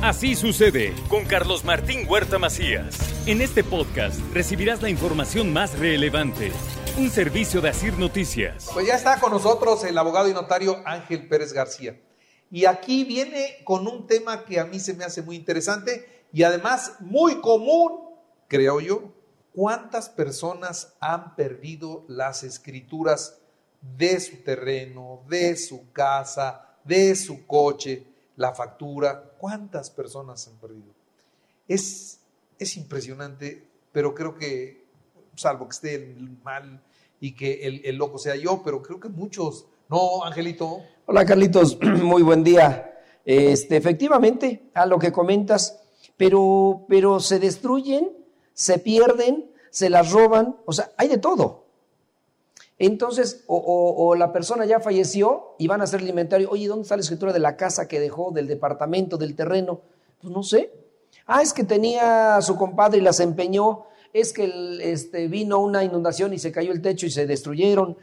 Así sucede con Carlos Martín Huerta Macías. En este podcast recibirás la información más relevante. Un servicio de Asir Noticias. Pues ya está con nosotros el abogado y notario Ángel Pérez García. Y aquí viene con un tema que a mí se me hace muy interesante y además muy común, creo yo. ¿Cuántas personas han perdido las escrituras de su terreno, de su casa, de su coche, la factura? ¿Cuántas personas han perdido? Es, es impresionante, pero creo que, salvo que esté mal y que el, el loco sea yo, pero creo que muchos, ¿no, Angelito? Hola Carlitos, muy buen día. Este, efectivamente, a lo que comentas, pero, pero se destruyen, se pierden, se las roban, o sea, hay de todo. Entonces, o, la persona ya falleció y van a hacer el inventario, oye, ¿dónde está la escritura de la casa que dejó, del departamento, del terreno? Pues no sé. Ah, es que tenía a su compadre y las empeñó, es que este, vino una inundación y se cayó el techo y se destruyeron,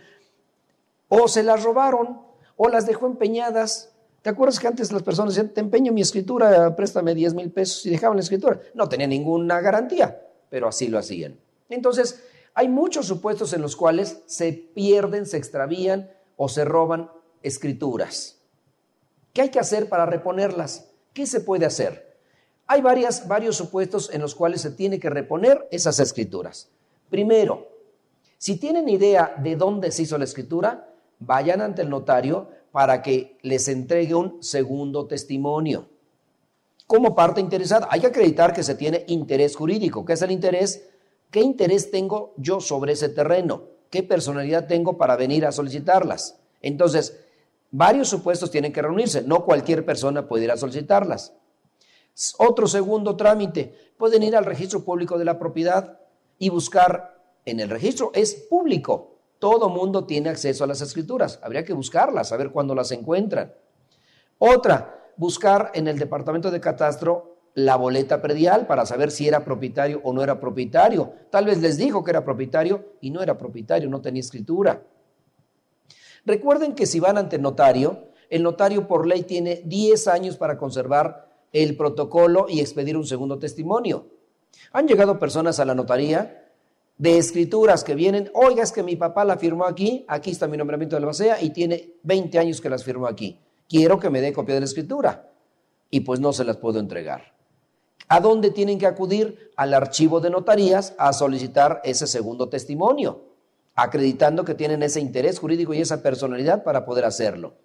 o se las robaron, o las dejó empeñadas. ¿Te acuerdas que antes las personas decían, te empeño mi escritura, préstame 10 mil pesos y dejaban la escritura? No tenía ninguna garantía, pero así lo hacían. Entonces, hay muchos supuestos en los cuales se pierden, se extravían o se roban escrituras. ¿Qué hay que hacer para reponerlas? ¿Qué se puede hacer? Hay varias, varios supuestos en los cuales se tiene que reponer esas escrituras. Primero, si tienen idea de dónde se hizo la escritura, vayan ante el notario para que les entregue un segundo testimonio. Como parte interesada, hay que acreditar que se tiene interés jurídico. ¿Qué es el interés? ¿Qué interés tengo yo sobre ese terreno? ¿Qué personalidad tengo para venir a solicitarlas? Entonces, varios supuestos tienen que reunirse. No cualquier persona puede ir a solicitarlas. Otro segundo trámite, pueden ir al registro público de la propiedad y buscar en el registro. Es público. Todo mundo tiene acceso a las escrituras. Habría que buscarlas, a ver cuándo las encuentran. Otra, buscar en el departamento de catastro la boleta predial para saber si era propietario o no era propietario. Tal vez les dijo que era propietario y no era propietario, no tenía escritura. Recuerden que si van ante notario, el notario por ley tiene 10 años para conservar el protocolo y expedir un segundo testimonio. Han llegado personas a la notaría de escrituras que vienen, oiga, es que mi papá la firmó aquí, aquí está mi nombramiento de la basea y tiene 20 años que las firmó aquí. Quiero que me dé copia de la escritura. Y pues no se las puedo entregar. ¿A dónde tienen que acudir? Al archivo de notarías a solicitar ese segundo testimonio, acreditando que tienen ese interés jurídico y esa personalidad para poder hacerlo.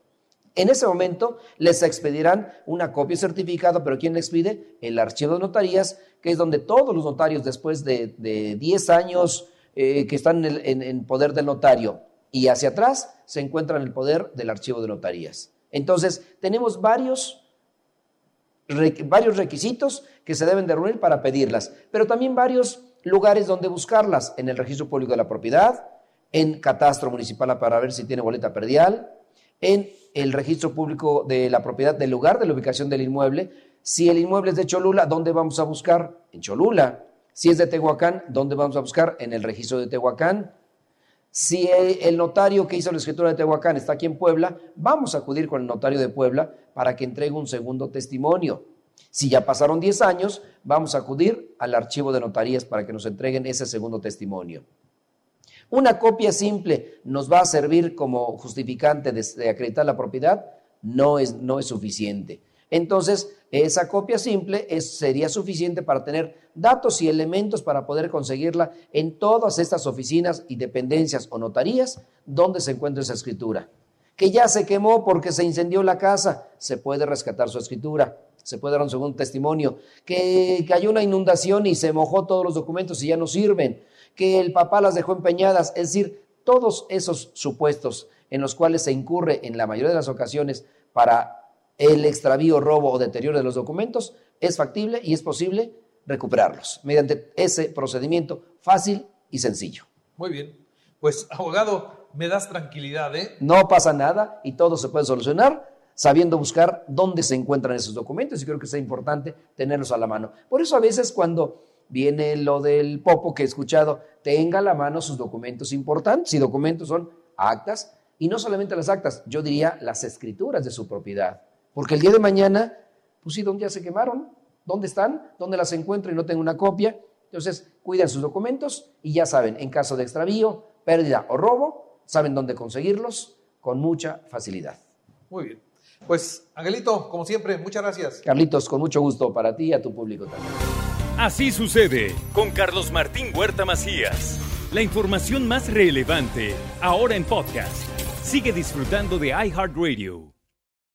En ese momento les expedirán una copia certificada, pero ¿quién les expide? El archivo de notarías, que es donde todos los notarios después de, 10 años eh, que están en, en poder del notario y hacia atrás se encuentran en el poder del archivo de notarías. Entonces, tenemos varios varios requisitos que se deben de reunir para pedirlas, pero también varios lugares donde buscarlas, en el registro público de la propiedad, en catastro municipal para ver si tiene boleta perdial, en el registro público de la propiedad del lugar de la ubicación del inmueble. Si el inmueble es de Cholula, ¿dónde vamos a buscar? En Cholula. Si es de Tehuacán, ¿dónde vamos a buscar? En el registro de Tehuacán. Si el notario que hizo la escritura de Tehuacán está aquí en Puebla, vamos a acudir con el notario de Puebla para que entregue un segundo testimonio. Si ya pasaron 10 años, vamos a acudir al archivo de notarías para que nos entreguen ese segundo testimonio. Una copia simple nos va a servir como justificante de, acreditar la propiedad, no es, no es suficiente. Entonces, esa copia simple sería suficiente para tener datos y elementos para poder conseguirla en todas estas oficinas y dependencias o notarías donde se encuentra esa escritura. Que ya se quemó porque se incendió la casa, se puede rescatar su escritura, se puede dar un segundo testimonio. Que cayó una inundación y se mojó todos los documentos y ya no sirven. Que el papá las dejó empeñadas, es decir, todos esos supuestos en los cuales se incurre en la mayoría de las ocasiones para el extravío, robo o deterioro de los documentos, es factible y es posible recuperarlos mediante ese procedimiento fácil y sencillo. Muy bien. Pues, abogado, me das tranquilidad, ¿eh? No pasa nada y todo se puede solucionar sabiendo buscar dónde se encuentran esos documentos y creo que es importante tenerlos a la mano. Por eso a veces cuando viene lo del popo que he escuchado, tenga a la mano sus documentos importantes y documentos son actas y no solamente las actas, yo diría las escrituras de su propiedad. Porque el día de mañana Pues sí, ¿dónde ya se quemaron? ¿Dónde están? ¿Dónde las encuentro y no tengo una copia? Entonces, cuiden sus documentos y ya saben, en caso de extravío, pérdida o robo, saben dónde conseguirlos con mucha facilidad. Muy bien. Pues, Angelito, como siempre, muchas gracias. Carlitos, con mucho gusto para ti y a tu público también. Así sucede con Carlos Martín Huerta Macías. La información más relevante, ahora en podcast. Sigue disfrutando de iHeartRadio.